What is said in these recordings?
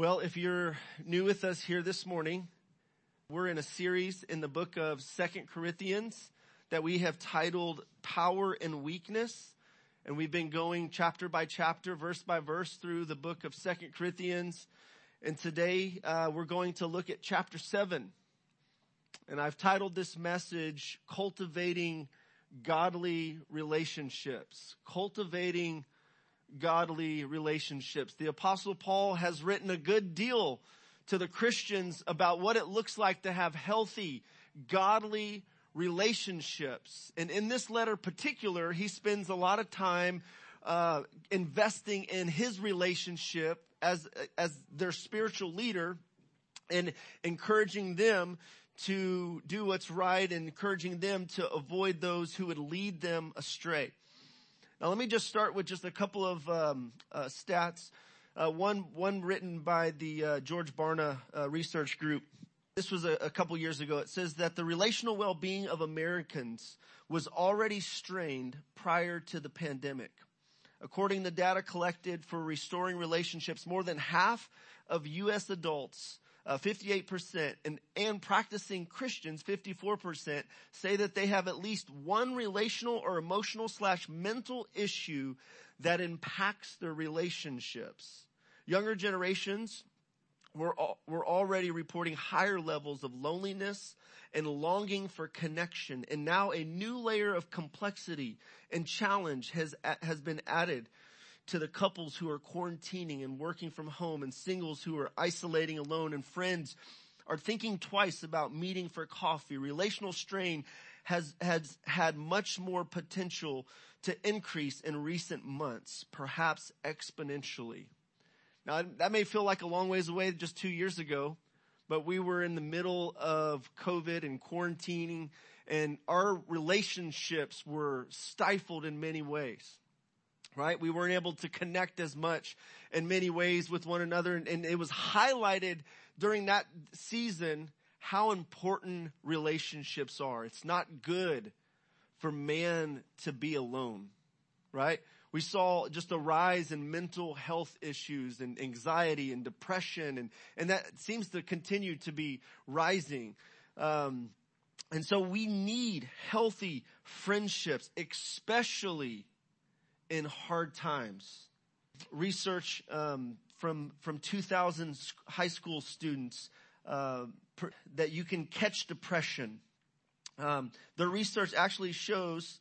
Well, if you're new with us here this morning, we're in a series in the book of Second Corinthians that we have titled Power and Weakness. And we've been going chapter by chapter, verse by verse through the book of Second Corinthians. And today, uh, we're going to look at chapter seven. And I've titled this message, Cultivating Godly Relationships. Cultivating godly relationships. The apostle Paul has written a good deal to the Christians about what it looks like to have healthy, godly relationships. And in this letter particular, he spends a lot of time uh, investing in his relationship as as their spiritual leader and encouraging them to do what's right and encouraging them to avoid those who would lead them astray. Now, let me just start with just a couple of um, uh, stats. Uh, one, one written by the uh, George Barna uh, Research Group. This was a, a couple years ago. It says that the relational well-being of Americans was already strained prior to the pandemic. According to the data collected for restoring relationships, more than half of U.S. adults uh, 58%, and, and practicing Christians, 54%, say that they have at least one relational or emotional slash mental issue that impacts their relationships. Younger generations were, were already reporting higher levels of loneliness and longing for connection. And now a new layer of complexity and challenge has, has been added to the couples who are quarantining and working from home and singles who are isolating alone and friends are thinking twice about meeting for coffee. Relational strain has, has had much more potential to increase in recent months, perhaps exponentially. Now that may feel like a long ways away just two years ago, but we were in the middle of COVID and quarantining and our relationships were stifled in many ways right? We weren't able to connect as much in many ways with one another. And, and, it was highlighted during that season how important relationships are. It's not good for man to be alone, right? We saw just a rise in mental health issues and anxiety and depression and, and that seems to continue to be rising. Um, and so we need healthy friendships, especially in hard times. Research um, from from 2,000 high school students uh, per, that you can catch depression. Um, the research actually shows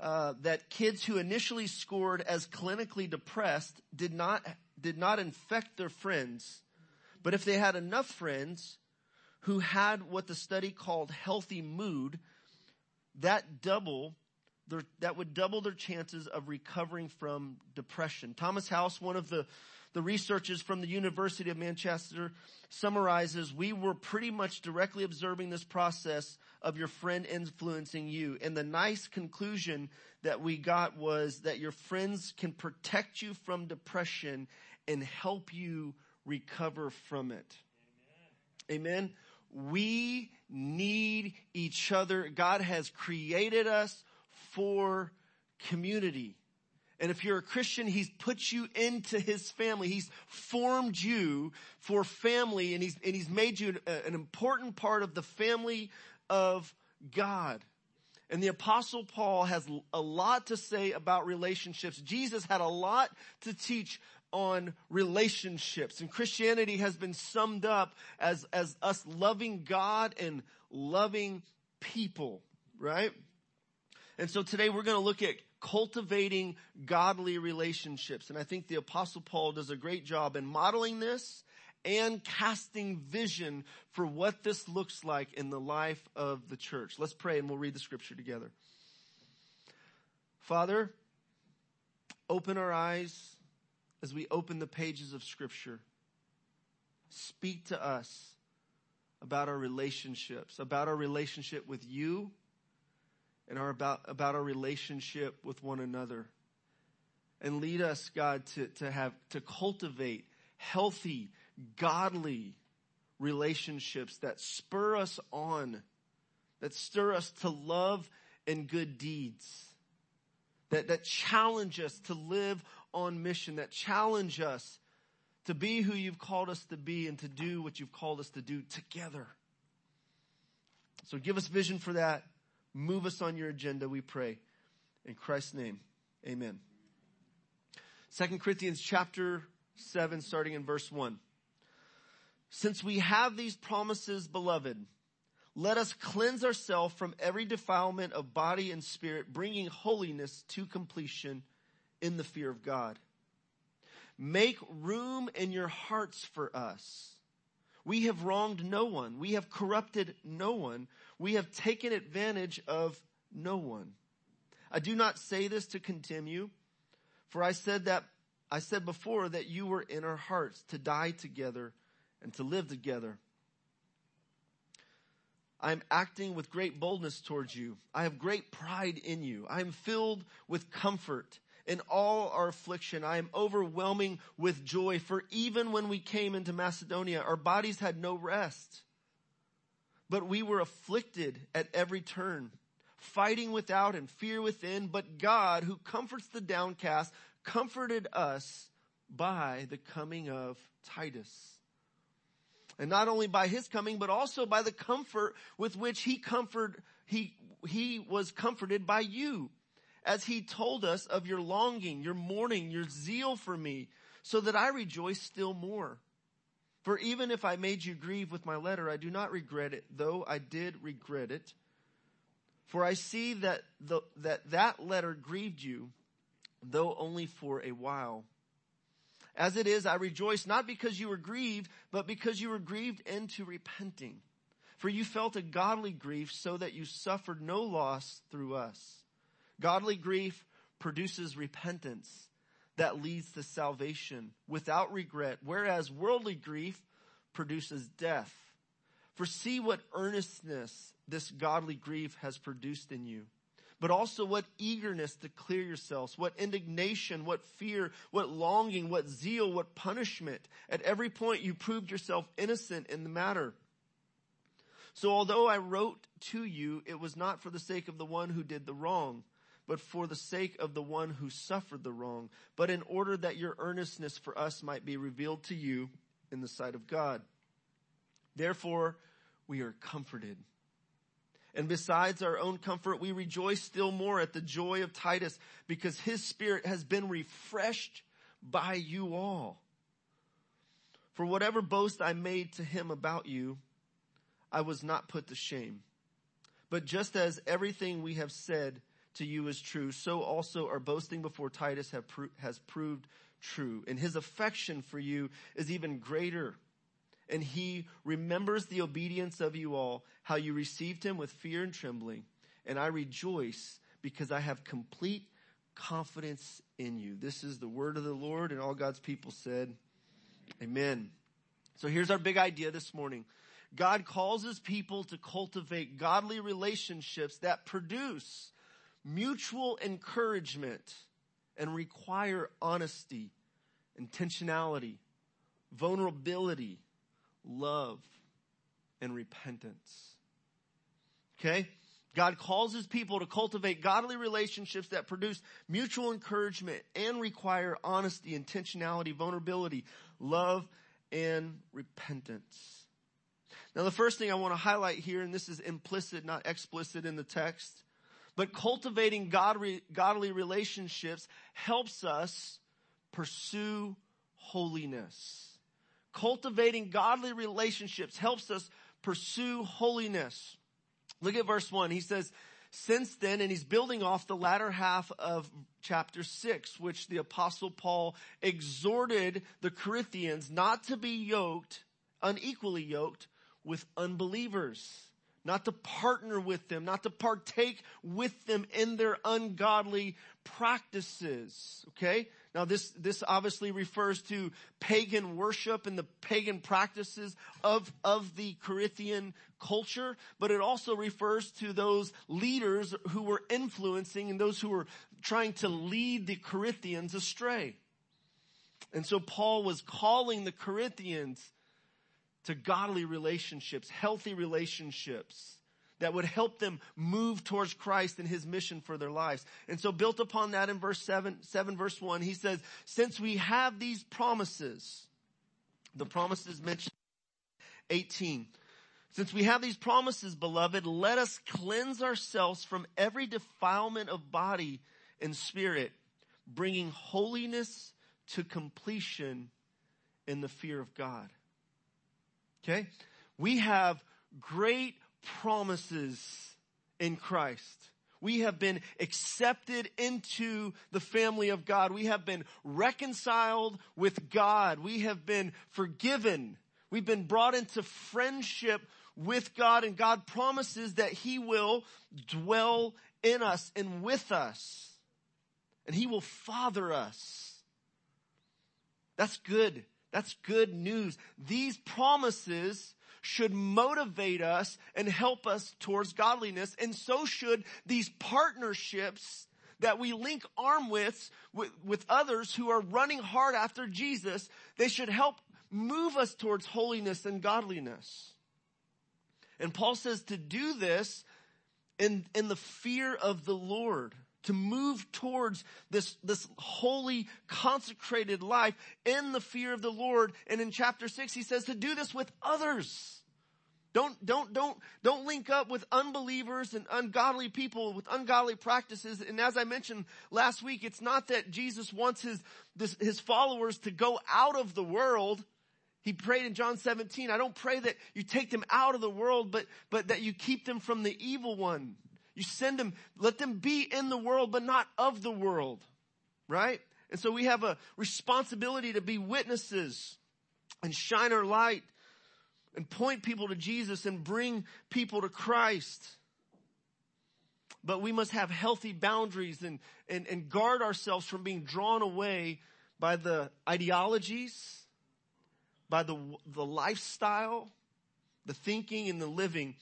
uh, that kids who initially scored as clinically depressed did not did not infect their friends, but if they had enough friends who had what the study called healthy mood, that double their, that would double their chances of recovering from depression. Thomas House, one of the, the researchers from the University of Manchester, summarizes, we were pretty much directly observing this process of your friend influencing you. And the nice conclusion that we got was that your friends can protect you from depression and help you recover from it. Amen. Amen. We need each other. God has created us for community. And if you're a Christian, He's put you into His family. He's formed you for family and He's, and He's made you an, an important part of the family of God. And the apostle Paul has a lot to say about relationships. Jesus had a lot to teach on relationships. And Christianity has been summed up as, as us loving God and loving people, right? And so today we're going to look at cultivating godly relationships. And I think the apostle Paul does a great job in modeling this and casting vision for what this looks like in the life of the church. Let's pray and we'll read the scripture together. Father, open our eyes as we open the pages of scripture. Speak to us about our relationships, about our relationship with you and our about, about our relationship with one another. And lead us, God, to, to have, to cultivate healthy, godly relationships that spur us on, that stir us to love and good deeds, that, that challenge us to live on mission, that challenge us to be who you've called us to be and to do what you've called us to do together. So give us vision for that. Move us on your agenda, we pray. In Christ's name, amen. Second Corinthians chapter 7, starting in verse 1. Since we have these promises, beloved, let us cleanse ourselves from every defilement of body and spirit, bringing holiness to completion in the fear of God. Make room in your hearts for us. We have wronged no one. We have corrupted no one. We have taken advantage of no one. I do not say this to condemn you, for I said that, I said before that you were in our hearts to die together and to live together. I am acting with great boldness towards you. I have great pride in you. I am filled with comfort in all our affliction. I am overwhelming with joy. For even when we came into Macedonia, our bodies had no rest, but we were afflicted at every turn, fighting without and fear within. But God, who comforts the downcast, comforted us by the coming of Titus. And not only by his coming, but also by the comfort with which he comfort, he, he was comforted by you as he told us of your longing, your mourning, your zeal for me, so that I rejoice still more. For even if I made you grieve with my letter, I do not regret it, though I did regret it. For I see that the, that, that letter grieved you, though only for a while. As it is, I rejoice not because you were grieved, but because you were grieved into repenting. For you felt a godly grief so that you suffered no loss through us. Godly grief produces repentance that leads to salvation without regret, whereas worldly grief produces death. For see what earnestness this godly grief has produced in you, but also what eagerness to clear yourselves, what indignation, what fear, what longing, what zeal, what punishment. At every point you proved yourself innocent in the matter. So although I wrote to you, it was not for the sake of the one who did the wrong, but for the sake of the one who suffered the wrong, but in order that your earnestness for us might be revealed to you in the sight of God. Therefore, we are comforted. And besides our own comfort, we rejoice still more at the joy of Titus because his spirit has been refreshed by you all. For whatever boast I made to him about you, I was not put to shame. But just as everything we have said to you is true, so also our boasting before Titus pro- has proved true. And his affection for you is even greater. And he remembers the obedience of you all, how you received him with fear and trembling. And I rejoice because I have complete confidence in you. This is the word of the Lord and all God's people said, amen. So here's our big idea this morning. God calls his people to cultivate godly relationships that produce mutual encouragement and require honesty, intentionality, vulnerability, love, and repentance. Okay? God calls his people to cultivate godly relationships that produce mutual encouragement and require honesty, intentionality, vulnerability, love, and repentance. Now the first thing I want to highlight here, and this is implicit, not explicit in the text, but cultivating godly, godly relationships helps us pursue holiness. Cultivating godly relationships helps us pursue holiness. Look at verse one. He says, since then, and he's building off the latter half of chapter six, which the apostle Paul exhorted the Corinthians not to be yoked, unequally yoked with unbelievers not to partner with them, not to partake with them in their ungodly practices. Okay? Now this, this obviously refers to pagan worship and the pagan practices of, of the Corinthian culture, but it also refers to those leaders who were influencing and those who were trying to lead the Corinthians astray. And so Paul was calling the Corinthians to godly relationships, healthy relationships that would help them move towards Christ and his mission for their lives. And so built upon that in verse 7, 7 verse 1, he says, since we have these promises, The promises mentioned 18. Since we have these promises, beloved, let us cleanse ourselves from every defilement of body and spirit, bringing holiness to completion in the fear of God. Okay? We have great promises in Christ. We have been accepted into the family of God. We have been reconciled with God. We have been forgiven. We've been brought into friendship with God and God promises that He will dwell in us and with us. And He will father us. That's good. That's good news. These promises should motivate us and help us towards godliness. And so should these partnerships that we link arm with, with, with others who are running hard after Jesus. They should help move us towards holiness and godliness. And Paul says to do this in, in the fear of the Lord, to move towards this, this holy, consecrated life in the fear of the Lord. And in chapter six, he says to do this with others. Don't, don't, don't, don't link up with unbelievers and ungodly people with ungodly practices. And as I mentioned last week, it's not that Jesus wants his, this, his followers to go out of the world. He prayed in John 17, I don't pray that you take them out of the world, but, but that you keep them from the evil one. You send them, let them be in the world, but not of the world. Right? And so we have a responsibility to be witnesses and shine our light and point people to Jesus and bring people to Christ. But we must have healthy boundaries and, and, and guard ourselves from being drawn away by the ideologies by the, the lifestyle, the thinking, and the living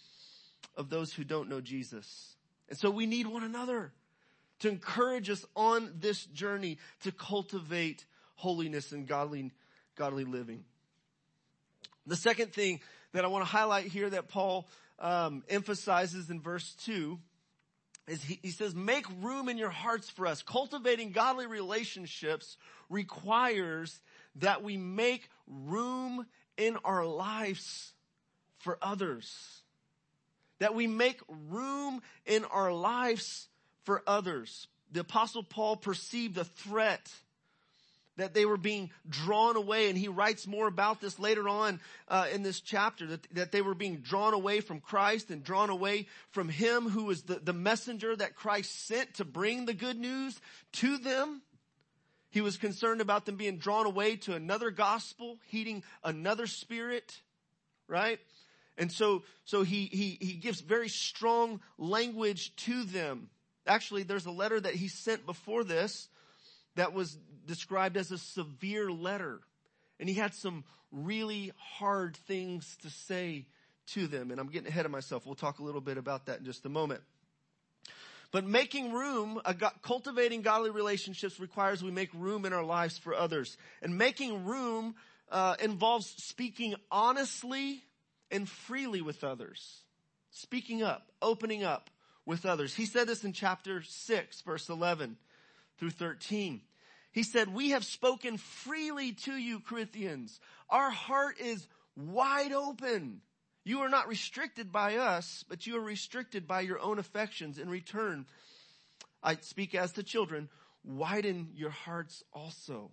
of those who don't know Jesus. And so we need one another to encourage us on this journey to cultivate holiness and godly, godly living. The second thing that I want to highlight here that Paul um, emphasizes in verse 2 is he, he says, make room in your hearts for us. Cultivating godly relationships requires that we make room in our lives for others. That we make room in our lives for others. The apostle Paul perceived a threat that they were being drawn away and he writes more about this later on uh, in this chapter that, that they were being drawn away from christ and drawn away from him who was the, the messenger that christ sent to bring the good news to them he was concerned about them being drawn away to another gospel, heeding another spirit, right? And so, so he, he, he gives very strong language to them. Actually, there's a letter that he sent before this that was described as a severe letter. And he had some really hard things to say to them. And I'm getting ahead of myself. We'll talk a little bit about that in just a moment. But making room, cultivating godly relationships requires we make room in our lives for others. And making room uh, involves speaking honestly and freely with others. Speaking up, opening up with others. He said this in chapter 6, verse 11 through 13. He said, We have spoken freely to you, Corinthians. Our heart is wide open. You are not restricted by us, but you are restricted by your own affections. In return, I speak as to children, widen your hearts also.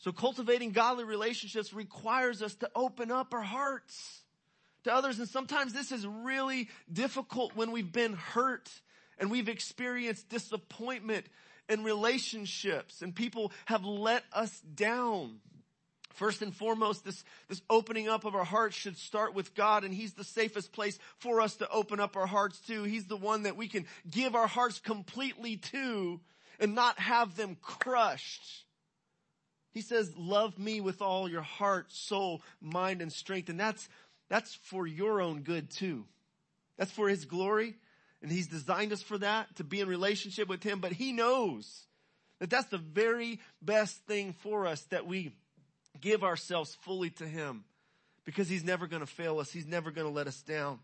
So cultivating godly relationships requires us to open up our hearts to others. And sometimes this is really difficult when we've been hurt and we've experienced disappointment in relationships and people have let us down. First and foremost, this, this opening up of our hearts should start with God and He's the safest place for us to open up our hearts to. He's the one that we can give our hearts completely to and not have them crushed. He says, love me with all your heart, soul, mind, and strength. And that's, that's for your own good too. That's for His glory. And He's designed us for that, to be in relationship with Him. But He knows that that's the very best thing for us that we give ourselves fully to Him because He's never going to fail us. He's never going to let us down.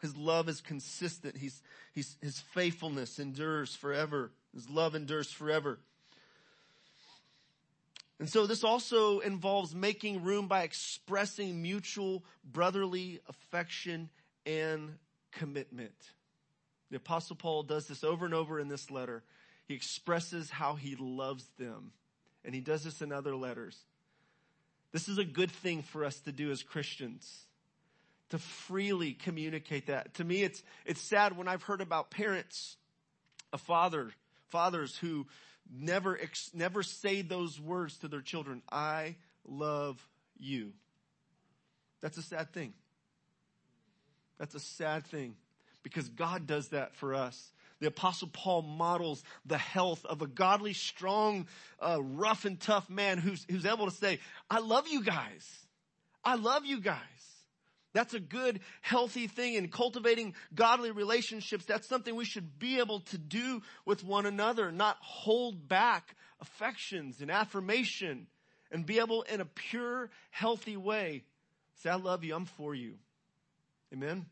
His love is consistent. He's, he's, his faithfulness endures forever. His love endures forever. And so this also involves making room by expressing mutual brotherly affection and commitment. The apostle Paul does this over and over in this letter. He expresses how he loves them. And he does this in other letters. This is a good thing for us to do as Christians. To freely communicate that. To me, it's, it's sad when I've heard about parents, a father, fathers who never, never say those words to their children. I love you. That's a sad thing. That's a sad thing because God does that for us. The apostle Paul models the health of a godly, strong, uh, rough and tough man who's, who's able to say, I love you guys. I love you guys. That's a good, healthy thing in cultivating godly relationships. That's something we should be able to do with one another, not hold back affections and affirmation and be able in a pure, healthy way say, I love you. I'm for you. Amen.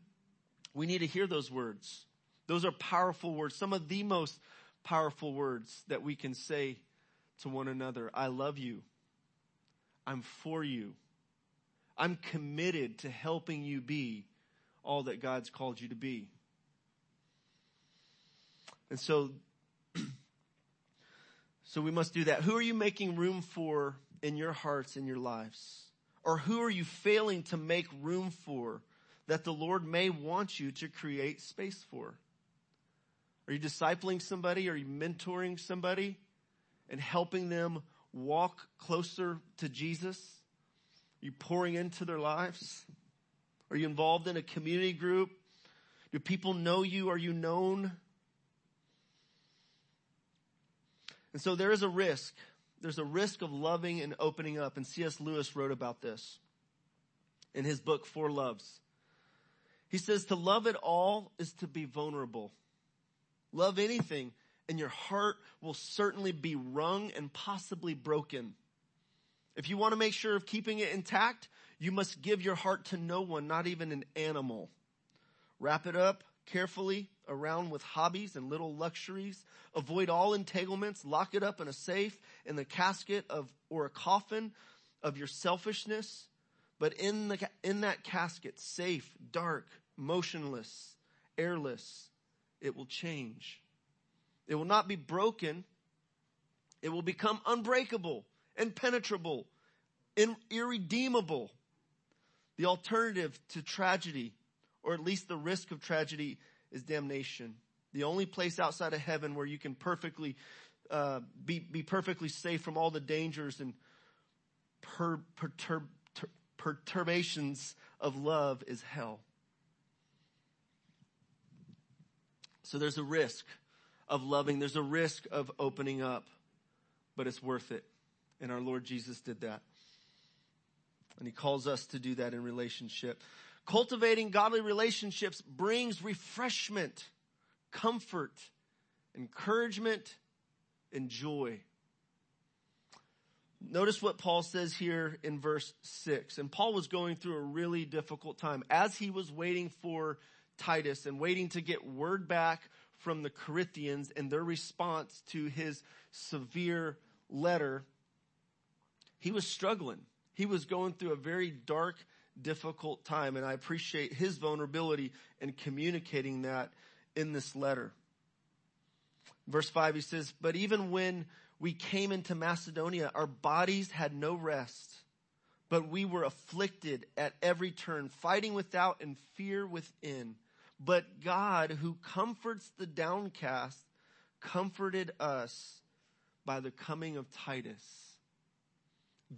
We need to hear those words. Those are powerful words, some of the most powerful words that we can say to one another. I love you. I'm for you. I'm committed to helping you be all that God's called you to be. And so, so we must do that. Who are you making room for in your hearts, in your lives? Or who are you failing to make room for that the Lord may want you to create space for? Are you discipling somebody? Are you mentoring somebody and helping them walk closer to Jesus? Are you pouring into their lives? Are you involved in a community group? Do people know you? Are you known? And so there is a risk. There's a risk of loving and opening up. And C.S. Lewis wrote about this in his book, Four Loves. He says to love at all is to be vulnerable. Love anything and your heart will certainly be wrung and possibly broken. If you want to make sure of keeping it intact, you must give your heart to no one, not even an animal. Wrap it up carefully around with hobbies and little luxuries. Avoid all entanglements. Lock it up in a safe, in the casket of, or a coffin of your selfishness. But in the, in that casket, safe, dark, motionless, airless, it will change. It will not be broken. It will become unbreakable, impenetrable, irredeemable. The alternative to tragedy, or at least the risk of tragedy, is damnation. The only place outside of heaven where you can perfectly uh, be be perfectly safe from all the dangers and per, perturb, ter, perturbations of love is hell. So there's a risk of loving. There's a risk of opening up, but it's worth it. And our Lord Jesus did that. And he calls us to do that in relationship. Cultivating godly relationships brings refreshment, comfort, encouragement, and joy. Notice what Paul says here in verse 6. And Paul was going through a really difficult time as he was waiting for Titus and waiting to get word back from the Corinthians and their response to his severe letter, he was struggling. He was going through a very dark, difficult time, and I appreciate his vulnerability in communicating that in this letter. Verse 5, he says, But even when we came into Macedonia, our bodies had no rest, but we were afflicted at every turn, fighting without and fear within. But God, who comforts the downcast, comforted us by the coming of Titus.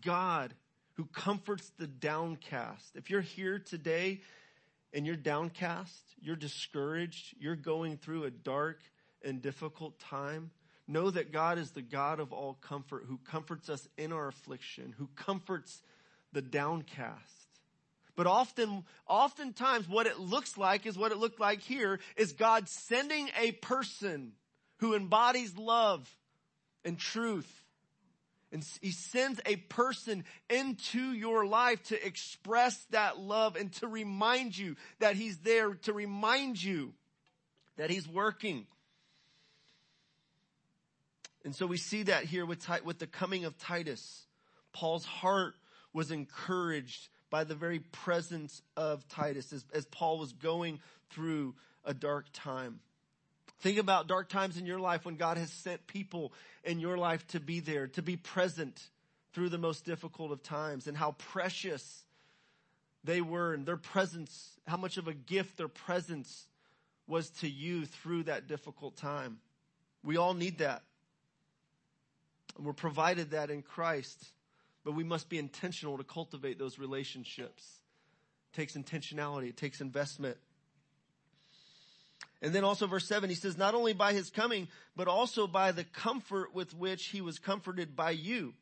God, who comforts the downcast. If you're here today and you're downcast, you're discouraged, you're going through a dark and difficult time, know that God is the God of all comfort, who comforts us in our affliction, who comforts the downcast. But often, oftentimes what it looks like is what it looked like here is God sending a person who embodies love and truth. And he sends a person into your life to express that love and to remind you that he's there, to remind you that he's working. And so we see that here with, with the coming of Titus. Paul's heart was encouraged by the very presence of Titus as, as Paul was going through a dark time. Think about dark times in your life when God has sent people in your life to be there, to be present through the most difficult of times and how precious they were and their presence, how much of a gift their presence was to you through that difficult time. We all need that. And we're provided that in Christ, but we must be intentional to cultivate those relationships. It takes intentionality, it takes investment. And then also verse 7, he says, not only by his coming, but also by the comfort with which he was comforted by you.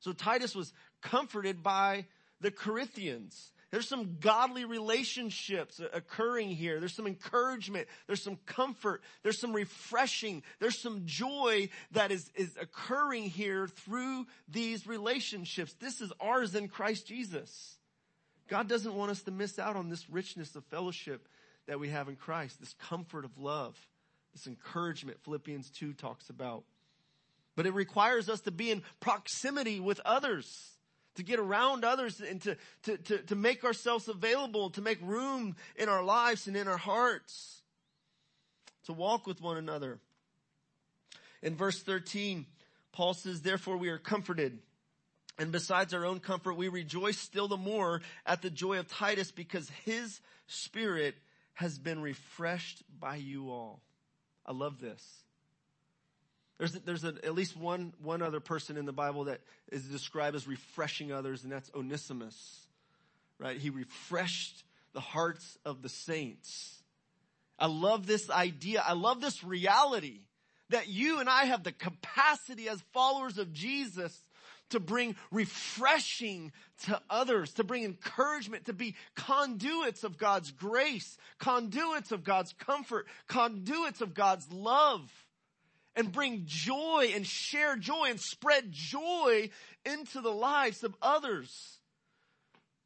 So Titus was comforted by the Corinthians. There's some godly relationships occurring here. There's some encouragement. There's some comfort. There's some refreshing. There's some joy that is, is occurring here through these relationships. This is ours in Christ Jesus. God doesn't want us to miss out on this richness of fellowship that we have in Christ, this comfort of love, this encouragement Philippians 2 talks about. But it requires us to be in proximity with others to get around others and to, to, to, to make ourselves available, to make room in our lives and in our hearts, to walk with one another. In verse 13, Paul says, therefore we are comforted. And besides our own comfort, we rejoice still the more at the joy of Titus because his spirit has been refreshed by you all. I love this. There's, there's a, at least one, one other person in the Bible that is described as refreshing others, and that's Onesimus. Right? He refreshed the hearts of the saints. I love this idea. I love this reality that you and I have the capacity as followers of Jesus to bring refreshing to others, to bring encouragement, to be conduits of God's grace, conduits of God's comfort, conduits of God's love and bring joy and share joy and spread joy into the lives of others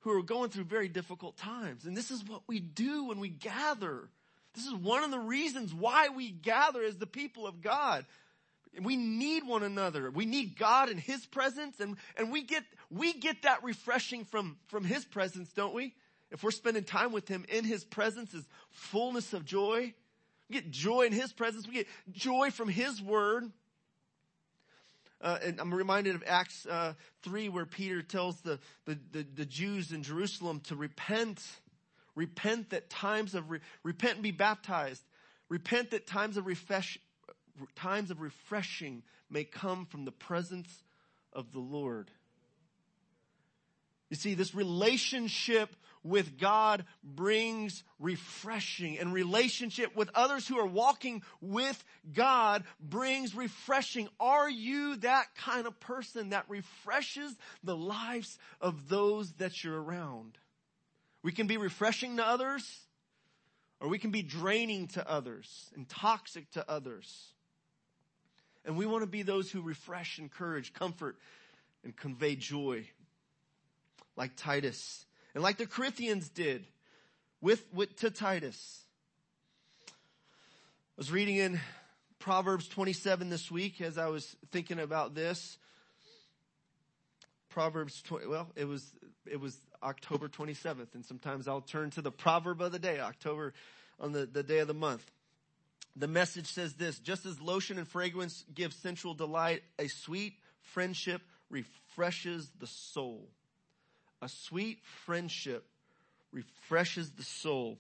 who are going through very difficult times. And this is what we do when we gather. This is one of the reasons why we gather as the people of God. We need one another. We need God in His presence and, and we get, we get that refreshing from, from His presence, don't we? If we're spending time with Him in His presence is fullness of joy. We get joy in His presence. We get joy from His Word. Uh, and I'm reminded of Acts uh, 3 where Peter tells the, the, the, the, Jews in Jerusalem to repent. Repent that times of, re- repent and be baptized. Repent that times of refresh, times of refreshing may come from the presence of the Lord. You see, this relationship with God brings refreshing and relationship with others who are walking with God brings refreshing. Are you that kind of person that refreshes the lives of those that you're around? We can be refreshing to others or we can be draining to others and toxic to others. And we want to be those who refresh, encourage, comfort, and convey joy like Titus and like the Corinthians did with, with to Titus. I was reading in Proverbs 27 this week as I was thinking about this. Proverbs 20, well, it was, it was October 27th and sometimes I'll turn to the proverb of the day, October on the, the day of the month. The message says this, just as lotion and fragrance give sensual delight, a sweet friendship refreshes the soul. A sweet friendship refreshes the soul.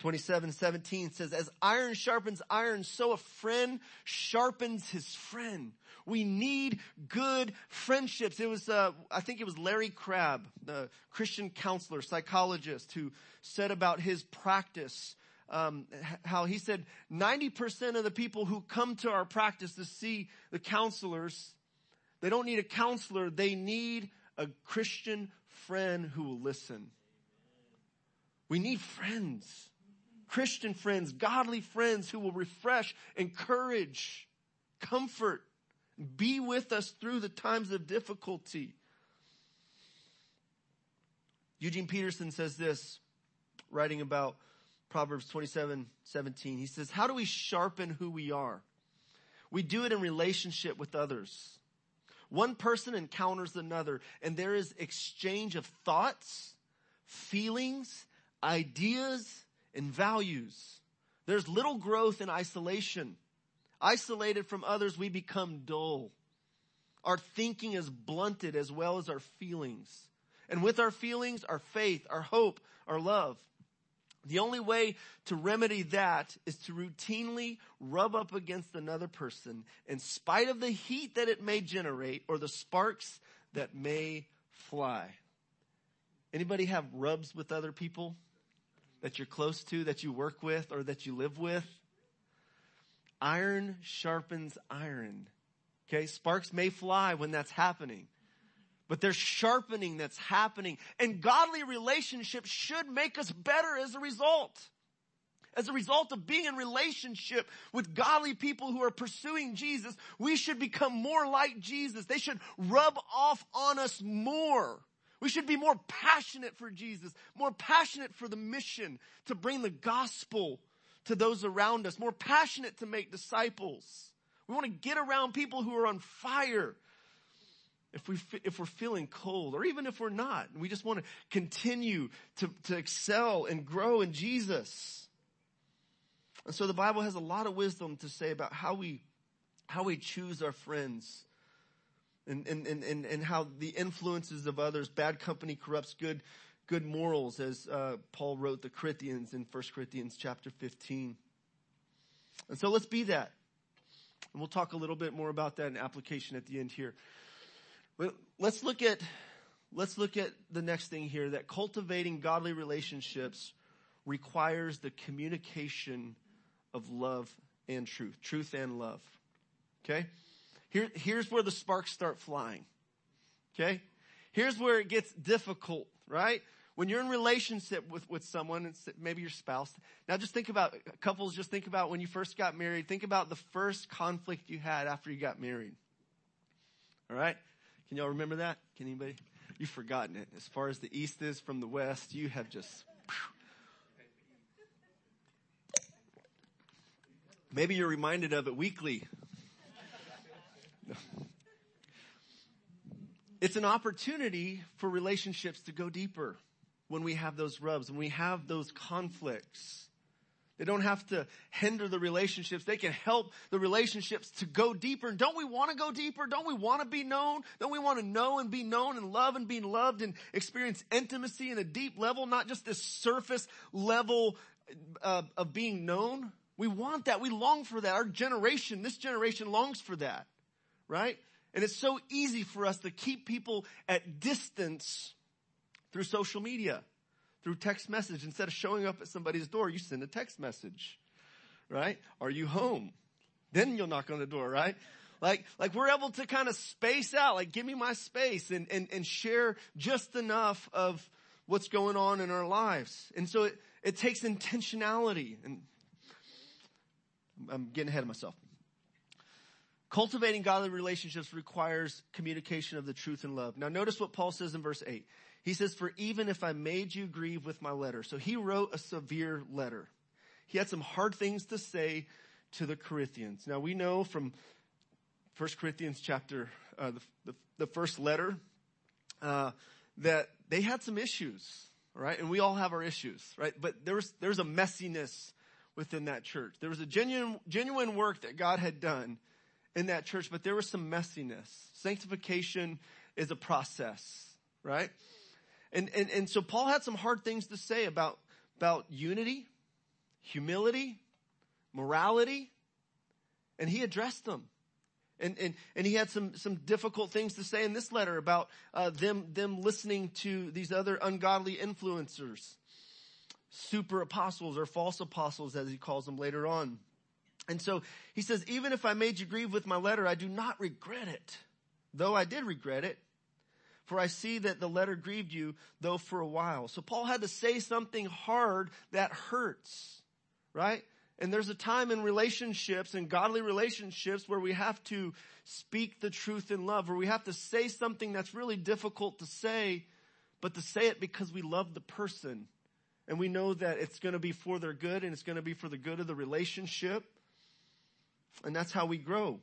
27, 17 says, as iron sharpens iron, so a friend sharpens his friend. We need good friendships. It was, uh, I think it was Larry Crabb, the Christian counselor, psychologist, who said about his practice, um, how he said 90% of the people who come to our practice to see the counselors, they don't need a counselor, they need a Christian friend who will listen. We need friends, Christian friends, godly friends who will refresh, encourage, comfort, be with us through the times of difficulty. Eugene Peterson says this, writing about Proverbs 27, 17. He says, how do we sharpen who we are? We do it in relationship with others. One person encounters another and there is exchange of thoughts, feelings, ideas, and values. There's little growth in isolation. Isolated from others, we become dull. Our thinking is blunted as well as our feelings. And with our feelings, our faith, our hope, our love. The only way to remedy that is to routinely rub up against another person in spite of the heat that it may generate or the sparks that may fly. Anybody have rubs with other people that you're close to, that you work with, or that you live with? Iron sharpens iron. Okay, sparks may fly when that's happening. But there's sharpening that's happening. And godly relationships should make us better as a result. As a result of being in relationship with godly people who are pursuing Jesus, we should become more like Jesus. They should rub off on us more. We should be more passionate for Jesus, more passionate for the mission to bring the gospel to those around us, more passionate to make disciples. We want to get around people who are on fire. If we, if we're feeling cold or even if we're not, we just want to continue to, to excel and grow in Jesus. And so the Bible has a lot of wisdom to say about how we, how we choose our friends and, and, and, and, how the influences of others, bad company corrupts good, good morals, as uh, Paul wrote the Corinthians in 1 Corinthians chapter 15. And so let's be that. And we'll talk a little bit more about that in application at the end here. Let's look at, let's look at the next thing here that cultivating godly relationships requires the communication of love and truth. Truth and love. Okay? Here, here's where the sparks start flying. Okay? Here's where it gets difficult, right? When you're in relationship with, with someone, maybe your spouse. Now just think about, couples just think about when you first got married. Think about the first conflict you had after you got married. Alright? Can y'all remember that? Can anybody? You've forgotten it. As far as the east is from the west, you have just, Maybe you're reminded of it weekly it's an opportunity for relationships to go deeper when we have those rubs, when we have those conflicts. They don't have to hinder the relationships. They can help the relationships to go deeper. And don't we want to go deeper? Don't we want to be known? Don't we want to know and be known and love and be loved and experience intimacy in a deep level, not just this surface level uh, of being known? We want that. We long for that. Our generation, this generation longs for that right? And it's so easy for us to keep people at distance through social media, through text message. Instead of showing up at somebody's door, you send a text message, right? Are you home? Then you'll knock on the door, right? Like, like we're able to kind of space out, like give me my space and, and, and share just enough of what's going on in our lives. And so it, it takes intentionality and I'm getting ahead of myself. Cultivating godly relationships requires communication of the truth and love. Now notice what Paul says in verse 8. He says, for even if I made you grieve with my letter. So he wrote a severe letter. He had some hard things to say to the Corinthians. Now we know from 1 Corinthians chapter, uh, the, the, the, first letter, uh, that they had some issues, right? And we all have our issues, right? But there was, there was a messiness within that church. There was a genuine, genuine work that God had done in that church, but there was some messiness. Sanctification is a process, right? And, and, and so Paul had some hard things to say about, about unity, humility, morality, and he addressed them. And, and, and he had some, some difficult things to say in this letter about uh, them, them listening to these other ungodly influencers, super apostles or false apostles as he calls them later on. And so he says, even if I made you grieve with my letter, I do not regret it, though I did regret it. For I see that the letter grieved you, though for a while. So Paul had to say something hard that hurts, right? And there's a time in relationships and godly relationships where we have to speak the truth in love, where we have to say something that's really difficult to say, but to say it because we love the person. And we know that it's going to be for their good and it's going to be for the good of the relationship. And that's how we grow.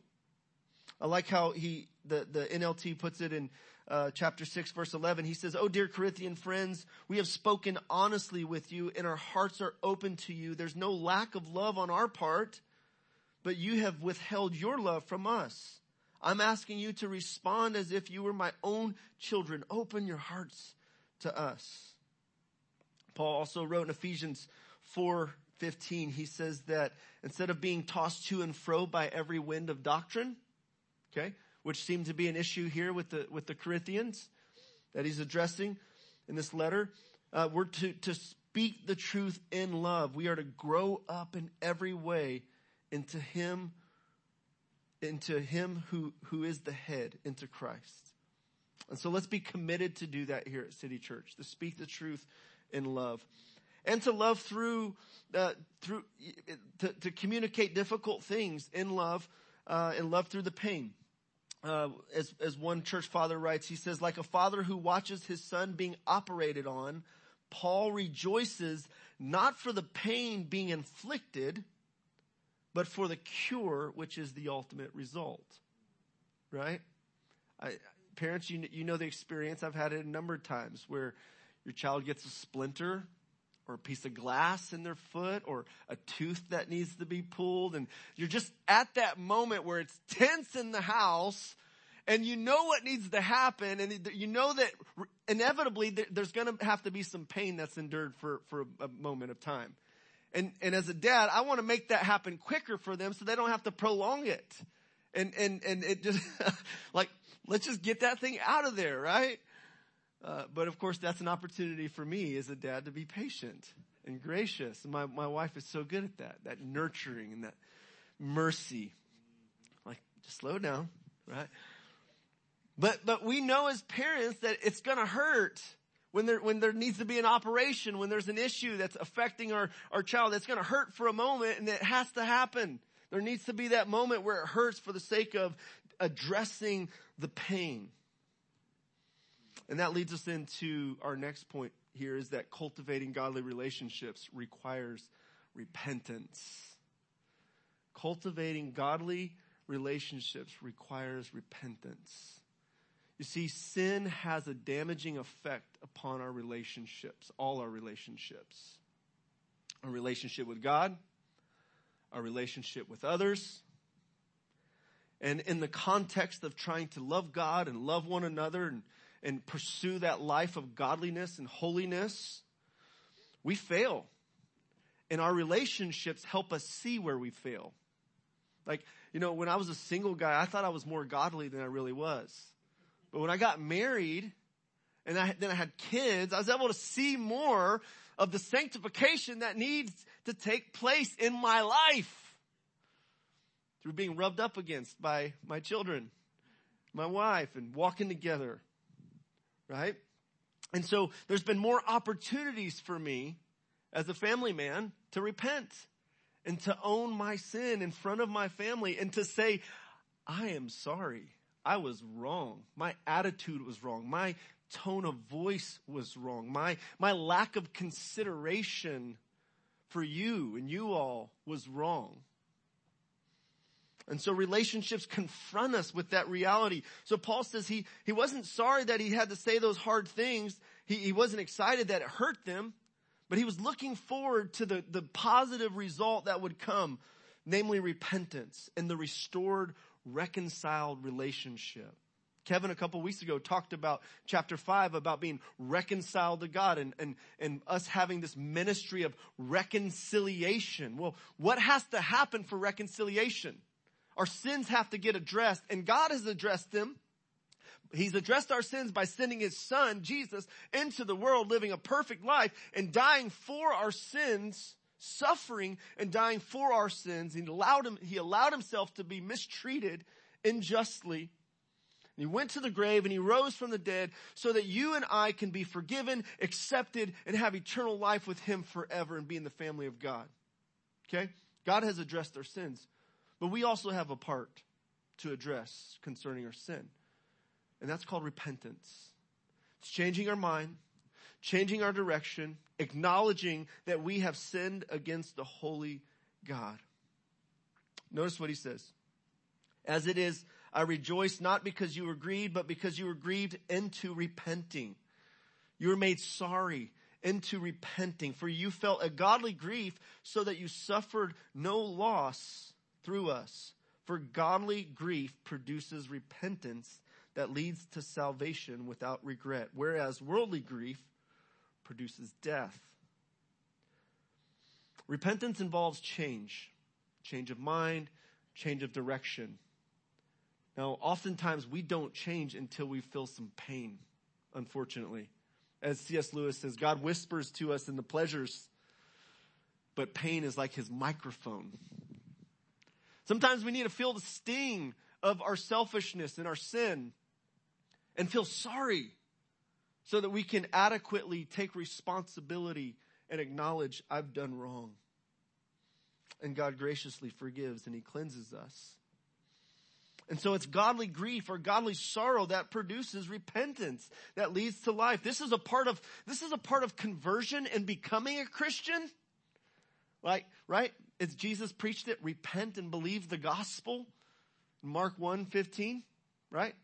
I like how he, the, the NLT puts it in uh, chapter 6 verse 11. He says, Oh dear Corinthian friends, we have spoken honestly with you and our hearts are open to you. There's no lack of love on our part, but you have withheld your love from us. I'm asking you to respond as if you were my own children. Open your hearts to us. Paul also wrote in Ephesians 4:15 he says that instead of being tossed to and fro by every wind of doctrine, okay, which seemed to be an issue here with the with the Corinthians that he's addressing in this letter, uh, we're to to speak the truth in love. We are to grow up in every way into him into him who who is the head, into Christ. And so let's be committed to do that here at City Church, to speak the truth in love. And to love through, uh, through, to, to, communicate difficult things in love, uh, and love through the pain. Uh, as, as one church father writes, he says, like a father who watches his son being operated on, Paul rejoices not for the pain being inflicted, but for the cure, which is the ultimate result. Right? I, parents, you, you know the experience. I've had it a number of times where your child gets a splinter or a piece of glass in their foot or a tooth that needs to be pulled. And you're just at that moment where it's tense in the house and you know what needs to happen and you know that inevitably there's going to have to be some pain that's endured for, for a moment of time. And, and as a dad, I want to make that happen quicker for them so they don't have to prolong it. And, and, and it just, like, let's just get that thing out of there, right? Uh, but of course, that's an opportunity for me as a dad to be patient and gracious. My, my wife is so good at that, that nurturing and that mercy. Like, just slow down, right? But, but we know as parents that it's gonna hurt when there, when there needs to be an operation, when there's an issue that's affecting our, our child, that's gonna hurt for a moment and it has to happen. There needs to be that moment where it hurts for the sake of addressing the pain. And that leads us into our next point here is that cultivating godly relationships requires repentance. Cultivating godly relationships requires repentance. You see, sin has a damaging effect upon our relationships, all our relationships. Our relationship with God, our relationship with others, and in the context of trying to love God and love one another and and pursue that life of godliness and holiness, we fail. And our relationships help us see where we fail. Like, you know, when I was a single guy, I thought I was more godly than I really was. But when I got married and I, then I had kids, I was able to see more of the sanctification that needs to take place in my life through being rubbed up against by my children, my wife, and walking together right? And so there's been more opportunities for me as a family man to repent and to own my sin in front of my family and to say, I am sorry. I was wrong. My attitude was wrong. My tone of voice was wrong. My, my lack of consideration for you and you all was wrong. And so relationships confront us with that reality. So Paul says he, he wasn't sorry that he had to say those hard things. He, he wasn't excited that it hurt them, but he was looking forward to the, the positive result that would come, namely repentance and the restored, reconciled relationship. Kevin a couple weeks ago talked about chapter five about being reconciled to God and, and, and us having this ministry of reconciliation. Well, what has to happen for reconciliation? Our sins have to get addressed and God has addressed them. He's addressed our sins by sending his son, Jesus, into the world, living a perfect life and dying for our sins, suffering and dying for our sins. He allowed him, he allowed himself to be mistreated unjustly. He went to the grave and he rose from the dead so that you and I can be forgiven, accepted, and have eternal life with him forever and be in the family of God. Okay? God has addressed our sins. But we also have a part to address concerning our sin. And that's called repentance. It's changing our mind, changing our direction, acknowledging that we have sinned against the holy God. Notice what he says. As it is I rejoice not because you were grieved, but because you were grieved into repenting. You were made sorry into repenting, for you felt a godly grief so that you suffered no loss through us. For godly grief produces repentance that leads to salvation without regret, whereas worldly grief produces death. Repentance involves change, change of mind, change of direction. Now, oftentimes we don't change until we feel some pain, unfortunately. As C.S. Lewis says, God whispers to us in the pleasures, but pain is like his microphone. Sometimes we need to feel the sting of our selfishness and our sin and feel sorry so that we can adequately take responsibility and acknowledge I've done wrong. And God graciously forgives and he cleanses us. And so it's godly grief or godly sorrow that produces repentance that leads to life. This is a part of, this is a part of conversion and becoming a Christian. Like, right? It's Jesus preached it, repent and believe the gospel. Mark 1, 15, right?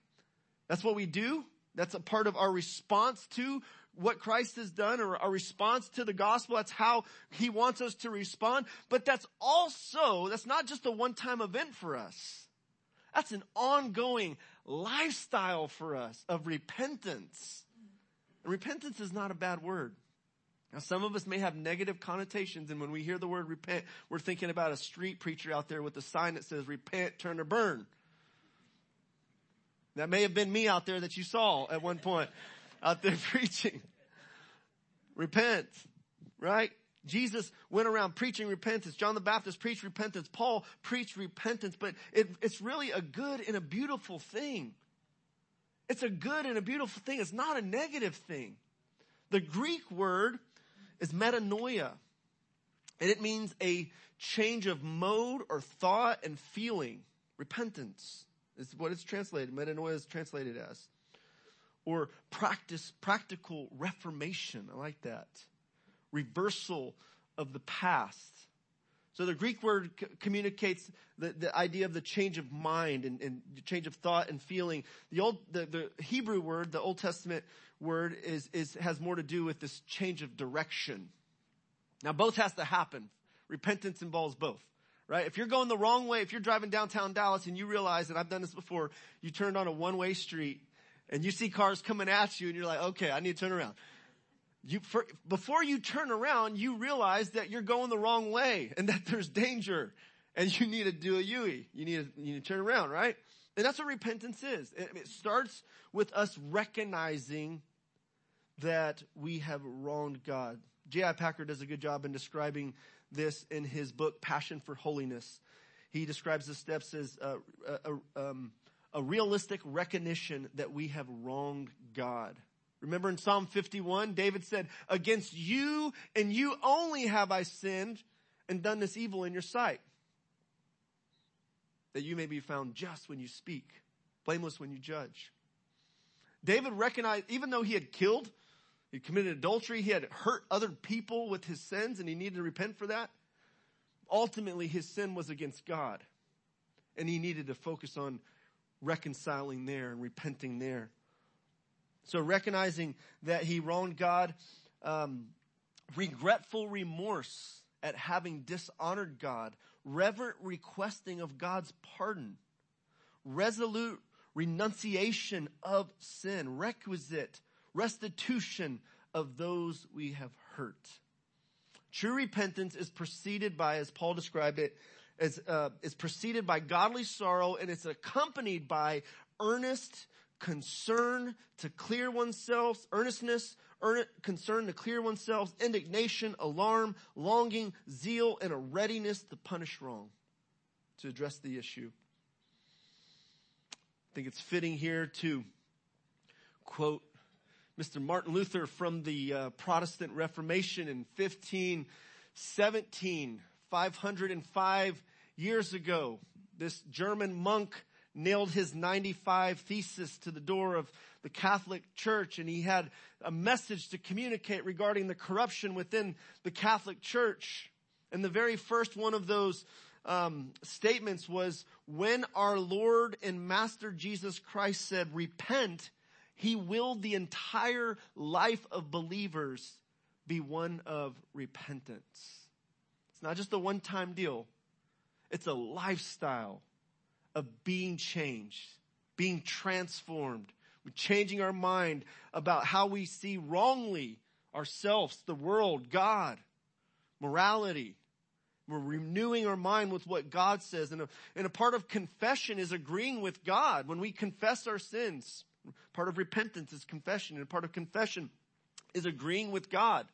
That's what we do. That's a part of our response to what Christ has done or our response to the gospel. That's how he wants us to respond. But that's also, that's not just a one-time event for us. That's an ongoing lifestyle for us of repentance. And repentance is not a bad word. Now, some of us may have negative connotations, and when we hear the word repent, we're thinking about a street preacher out there with a sign that says, repent, turn or burn. That may have been me out there that you saw at one point out there preaching. Repent, right? Jesus went around preaching repentance. John the Baptist preached repentance. Paul preached repentance, but it, it's really a good and a beautiful thing. It's a good and a beautiful thing. It's not a negative thing. The Greek word is metanoia, and it means a change of mode or thought and feeling. Repentance is what it's translated. Metanoia is translated as. Or practice, practical reformation. I like that reversal of the past. So the Greek word c- communicates the, the idea of the change of mind and, and change of thought and feeling. The old, the, the Hebrew word, the Old Testament word is, is, has more to do with this change of direction. Now both has to happen. Repentance involves both, right? If you're going the wrong way, if you're driving downtown Dallas and you realize that I've done this before, you turned on a one-way street and you see cars coming at you and you're like, okay, I need to turn around you, for, before you turn around, you realize that you're going the wrong way and that there's danger and you need to do a UE. You need to, you need to turn around, right? And that's what repentance is. It starts with us recognizing that we have wronged God. J.I. Packer does a good job in describing this in his book, Passion for Holiness. He describes the steps as a, a, um, a realistic recognition that we have wronged God. Remember in Psalm 51, David said, against you and you only have I sinned and done this evil in your sight. That you may be found just when you speak, blameless when you judge. David recognized, even though he had killed, he committed adultery, he had hurt other people with his sins and he needed to repent for that. Ultimately, his sin was against God and he needed to focus on reconciling there and repenting there. So recognizing that he wronged God, um, regretful remorse at having dishonored God, reverent requesting of God's pardon, resolute renunciation of sin, requisite restitution of those we have hurt. True repentance is preceded by, as Paul described it, is, uh, is preceded by godly sorrow and it's accompanied by earnest concern to clear oneself, earnestness, earn, concern to clear oneself, indignation, alarm, longing, zeal, and a readiness to punish wrong, to address the issue. I think it's fitting here to quote Mr. Martin Luther from the uh, Protestant Reformation in 1517, 505 years ago. This German monk nailed his 95 thesis to the door of the Catholic Church and he had a message to communicate regarding the corruption within the Catholic Church. And the very first one of those um, statements was when our Lord and Master Jesus Christ said, repent, he willed the entire life of believers be one of repentance. It's not just a one time deal. It's a lifestyle of being changed, being transformed, changing our mind about how we see wrongly ourselves, the world, God, morality. We're renewing our mind with what God says. And a, and a part of confession is agreeing with God. When we confess our sins, part of repentance is confession. And part of confession is agreeing with God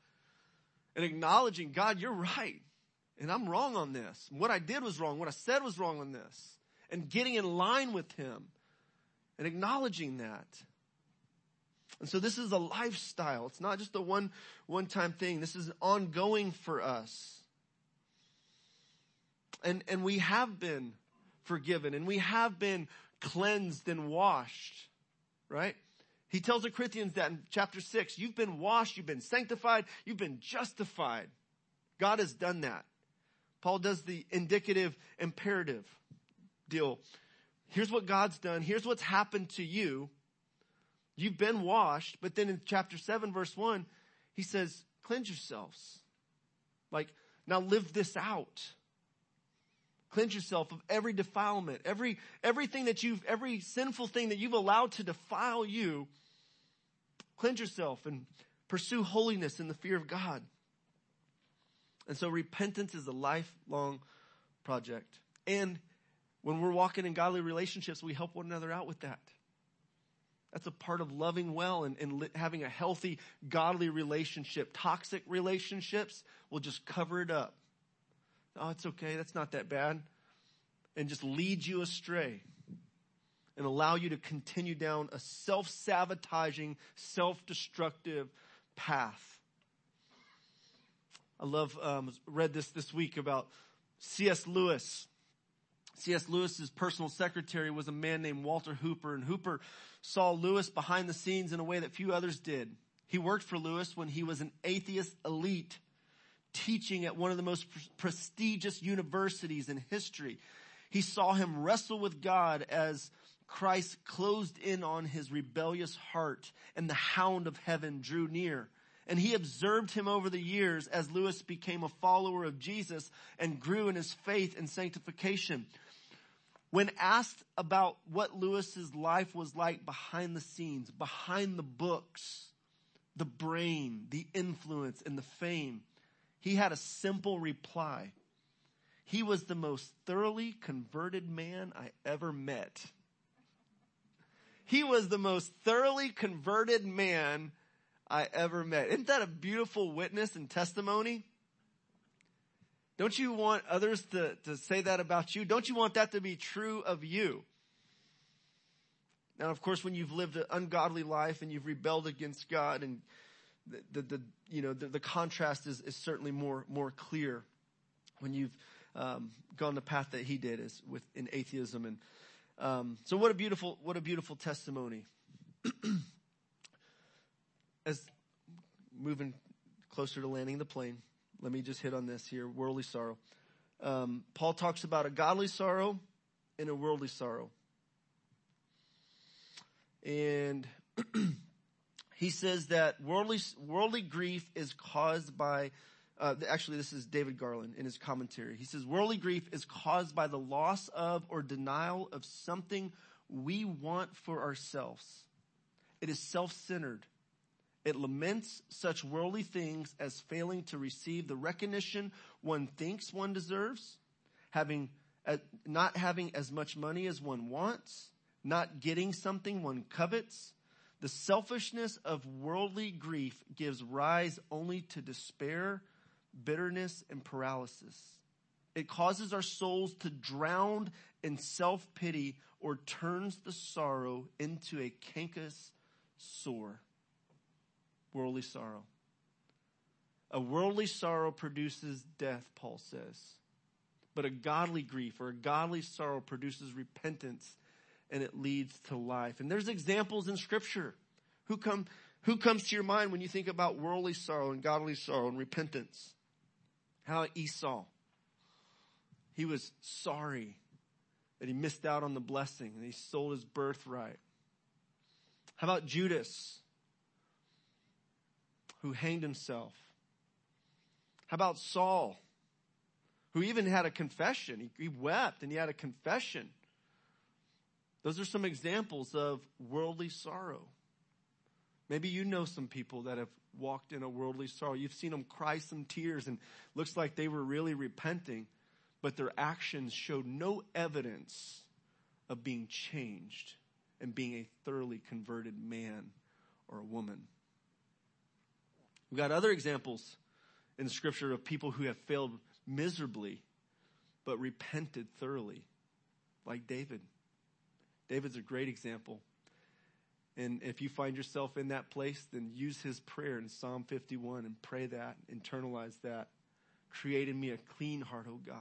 and acknowledging, God, you're right. And I'm wrong on this. What I did was wrong. What I said was wrong on this. And getting in line with Him and acknowledging that. And so this is a lifestyle. It's not just a one, one time thing. This is ongoing for us. And, and we have been forgiven and we have been cleansed and washed, right? He tells the Corinthians that in chapter six, you've been washed, you've been sanctified, you've been justified. God has done that. Paul does the indicative imperative deal. Here's what God's done. Here's what's happened to you. You've been washed, but then in chapter 7 verse 1, he says, cleanse yourselves. Like, now live this out. Cleanse yourself of every defilement, every, everything that you've, every sinful thing that you've allowed to defile you. Cleanse yourself and pursue holiness in the fear of God. And so repentance is a lifelong project. And when we're walking in godly relationships, we help one another out with that. That's a part of loving well and, and li- having a healthy, godly relationship. Toxic relationships will just cover it up. Oh, it's okay. That's not that bad. And just lead you astray and allow you to continue down a self-sabotaging, self-destructive path. I love, um, read this this week about C.S. Lewis. C.S. Lewis's personal secretary was a man named Walter Hooper, and Hooper saw Lewis behind the scenes in a way that few others did. He worked for Lewis when he was an atheist elite teaching at one of the most prestigious universities in history. He saw him wrestle with God as Christ closed in on his rebellious heart and the hound of heaven drew near. And he observed him over the years as Lewis became a follower of Jesus and grew in his faith and sanctification. When asked about what Lewis's life was like behind the scenes, behind the books, the brain, the influence, and the fame, he had a simple reply. He was the most thoroughly converted man I ever met. He was the most thoroughly converted man I ever met. Isn't that a beautiful witness and testimony? Don't you want others to, to say that about you? Don't you want that to be true of you? Now, of course, when you've lived an ungodly life and you've rebelled against God and the, the, the you know, the, the, contrast is, is certainly more, more clear when you've, um, gone the path that he did is with, in atheism. And, um, so what a beautiful, what a beautiful testimony. As moving closer to landing the plane, let me just hit on this here worldly sorrow. Um, Paul talks about a godly sorrow and a worldly sorrow. And he says that worldly, worldly grief is caused by, uh, actually, this is David Garland in his commentary. He says, worldly grief is caused by the loss of or denial of something we want for ourselves. It is self-centered it laments such worldly things as failing to receive the recognition one thinks one deserves, having, uh, not having as much money as one wants, not getting something one covets. The selfishness of worldly grief gives rise only to despair, bitterness, and paralysis. It causes our souls to drown in self-pity or turns the sorrow into a cankerous sore worldly sorrow. A worldly sorrow produces death, Paul says. But a godly grief or a godly sorrow produces repentance and it leads to life. And there's examples in scripture. Who come, who comes to your mind when you think about worldly sorrow and godly sorrow and repentance? How Esau. he was sorry that he missed out on the blessing and he sold his birthright. How about Judas, who hanged himself? How about Saul, who even had a confession? He, he wept and he had a confession. Those are some examples of worldly sorrow. Maybe you know some people that have walked in a worldly sorrow. You've seen them cry some tears and looks like they were really repenting, but their actions showed no evidence of being changed and being a thoroughly converted man or a woman. We've got other examples in scripture of people who have failed miserably, but repented thoroughly, like David. David's a great example. And if you find yourself in that place, then use his prayer in Psalm 51 and pray that, internalize that. Create in me a clean heart, O God,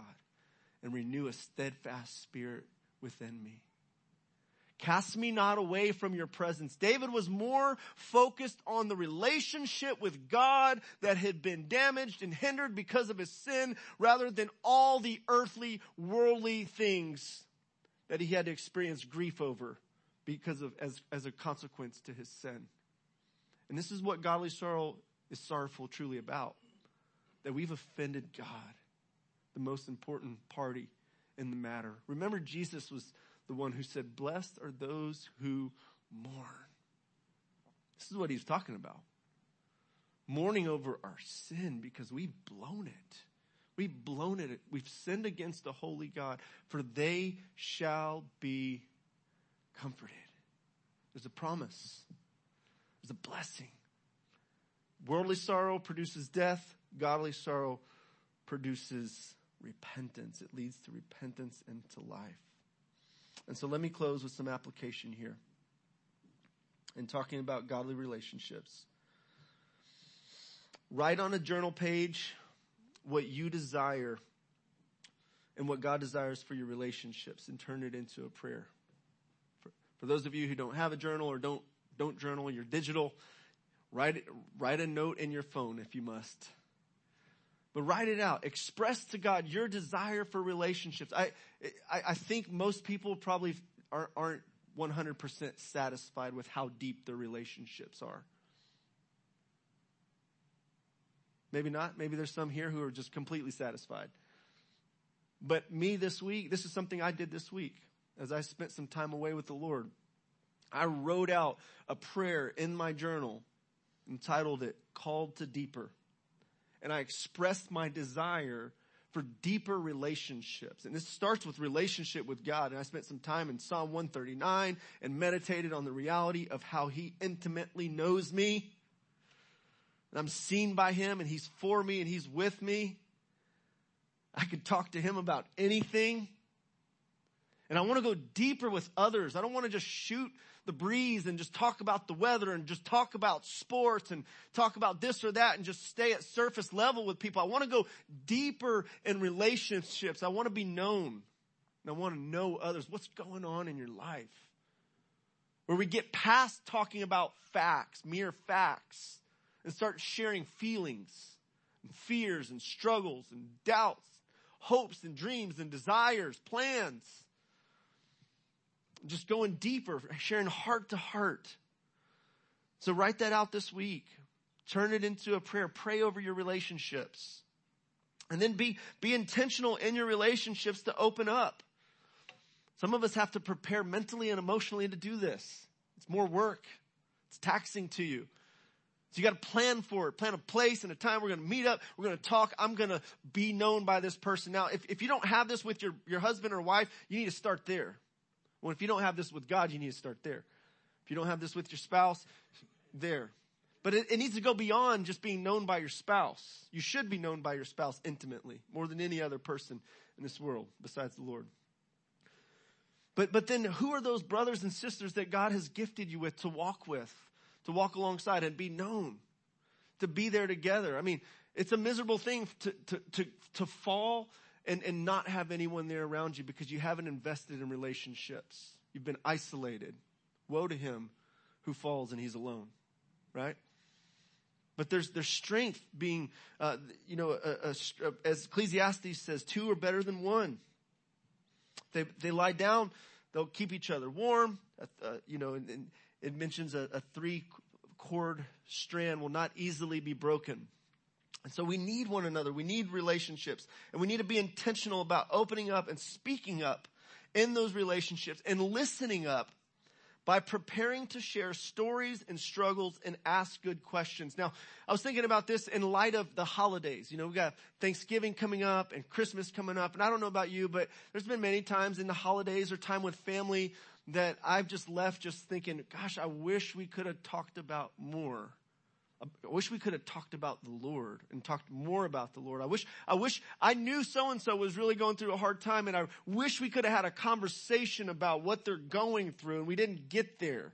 and renew a steadfast spirit within me. Cast me not away from your presence. David was more focused on the relationship with God that had been damaged and hindered because of his sin rather than all the earthly, worldly things that he had to experience grief over because of, as, as a consequence to his sin. And this is what godly sorrow is sorrowful truly about. That we've offended God, the most important party in the matter. Remember, Jesus was the one who said, Blessed are those who mourn. This is what he's talking about. Mourning over our sin because we've blown it. We've blown it. We've sinned against the holy God, for they shall be comforted. There's a promise. There's a blessing. Worldly sorrow produces death. Godly sorrow produces repentance. It leads to repentance and to life. And so let me close with some application here in talking about godly relationships. Write on a journal page what you desire and what God desires for your relationships and turn it into a prayer. For, for those of you who don't have a journal or don't, don't journal, you're digital, write, write a note in your phone if you must. But write it out. Express to God your desire for relationships. I, I, I think most people probably aren't, aren't 100% satisfied with how deep their relationships are. Maybe not. Maybe there's some here who are just completely satisfied. But me this week, this is something I did this week as I spent some time away with the Lord. I wrote out a prayer in my journal entitled it Called to Deeper and I expressed my desire for deeper relationships. And this starts with relationship with God. And I spent some time in Psalm 139 and meditated on the reality of how he intimately knows me. And I'm seen by him and he's for me and he's with me. I could talk to him about anything. And I want to go deeper with others. I don't want to just shoot the breeze and just talk about the weather and just talk about sports and talk about this or that and just stay at surface level with people. I want to go deeper in relationships. I want to be known. And I want to know others. What's going on in your life? Where we get past talking about facts, mere facts, and start sharing feelings and fears and struggles and doubts, hopes and dreams and desires, plans just going deeper, sharing heart to heart. So write that out this week. Turn it into a prayer. Pray over your relationships. And then be, be intentional in your relationships to open up. Some of us have to prepare mentally and emotionally to do this. It's more work. It's taxing to you. So you got to plan for it, plan a place and a time. We're going to meet up. We're going to talk. I'm going to be known by this person. Now, if, if you don't have this with your, your husband or wife, you need to start there. Well, if you don't have this with God, you need to start there. If you don't have this with your spouse, there. But it, it, needs to go beyond just being known by your spouse. You should be known by your spouse intimately, more than any other person in this world besides the Lord. But, but then who are those brothers and sisters that God has gifted you with to walk with, to walk alongside and be known, to be there together? I mean, it's a miserable thing to, to, to, to fall and, and not have anyone there around you because you haven't invested in relationships. You've been isolated. Woe to him who falls and he's alone, right? But there's, there's strength being, uh, you know, a, a, as Ecclesiastes says, two are better than one. They, they lie down, they'll keep each other warm. Uh, you know, and, and it mentions a, a three cord strand will not easily be broken. And so we need one another. We need relationships and we need to be intentional about opening up and speaking up in those relationships and listening up by preparing to share stories and struggles and ask good questions. Now, I was thinking about this in light of the holidays. You know, we got Thanksgiving coming up and Christmas coming up. And I don't know about you, but there's been many times in the holidays or time with family that I've just left just thinking, gosh, I wish we could have talked about more I wish we could have talked about the Lord and talked more about the Lord. I wish, I wish I knew so and so was really going through a hard time and I wish we could have had a conversation about what they're going through and we didn't get there.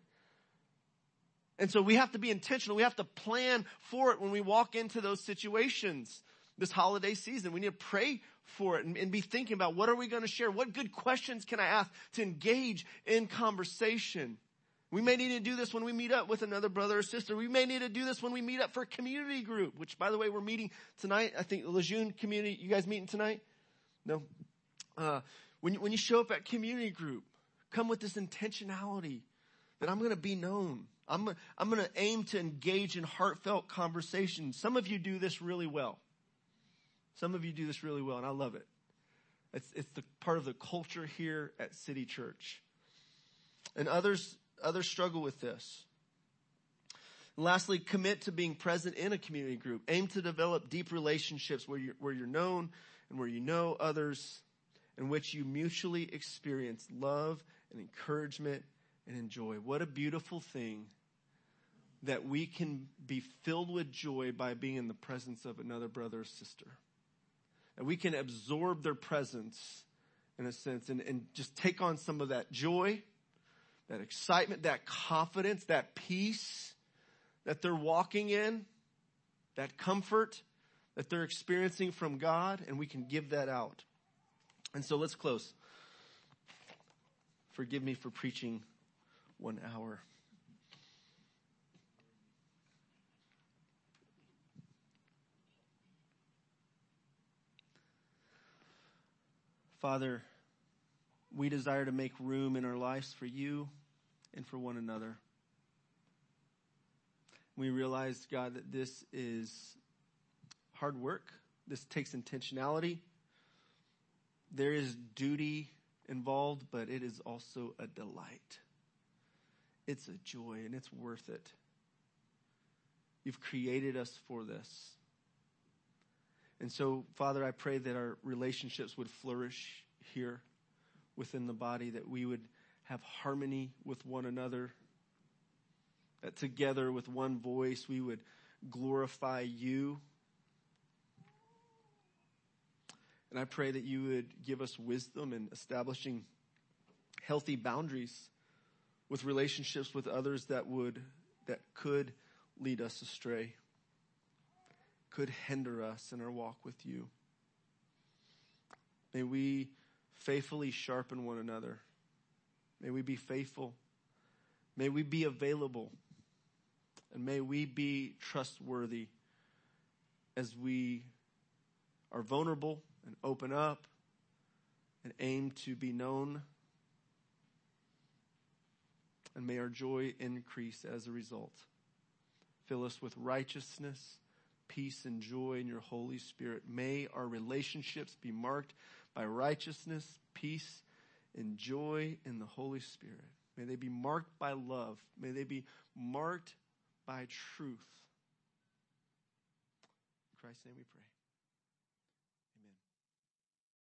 And so we have to be intentional. We have to plan for it when we walk into those situations this holiday season. We need to pray for it and, and be thinking about what are we going to share? What good questions can I ask to engage in conversation? We may need to do this when we meet up with another brother or sister. We may need to do this when we meet up for a community group, which by the way, we're meeting tonight. I think the Lejeune community, you guys meeting tonight? No. Uh, when, when you show up at community group, come with this intentionality that I'm going to be known. I'm, I'm going to aim to engage in heartfelt conversations. Some of you do this really well. Some of you do this really well, and I love it. It's, it's the part of the culture here at City Church. And others Others struggle with this. And lastly, commit to being present in a community group. Aim to develop deep relationships where you're, where you're known and where you know others, in which you mutually experience love and encouragement and enjoy. What a beautiful thing that we can be filled with joy by being in the presence of another brother or sister. And we can absorb their presence in a sense and, and just take on some of that joy that excitement, that confidence, that peace that they're walking in, that comfort that they're experiencing from God, and we can give that out. And so let's close. Forgive me for preaching one hour. Father, we desire to make room in our lives for you and for one another. We realize, God, that this is hard work. This takes intentionality. There is duty involved, but it is also a delight. It's a joy and it's worth it. You've created us for this. And so, Father, I pray that our relationships would flourish here within the body, that we would have harmony with one another, that together with one voice we would glorify you. And I pray that you would give us wisdom in establishing healthy boundaries with relationships with others that would, that could lead us astray, could hinder us in our walk with you. May we faithfully sharpen one another. May we be faithful. May we be available. And may we be trustworthy as we are vulnerable and open up and aim to be known. And may our joy increase as a result. Fill us with righteousness, peace, and joy in your Holy Spirit. May our relationships be marked by righteousness, peace, and joy in the Holy Spirit. May they be marked by love. May they be marked by truth. In Christ's name we pray.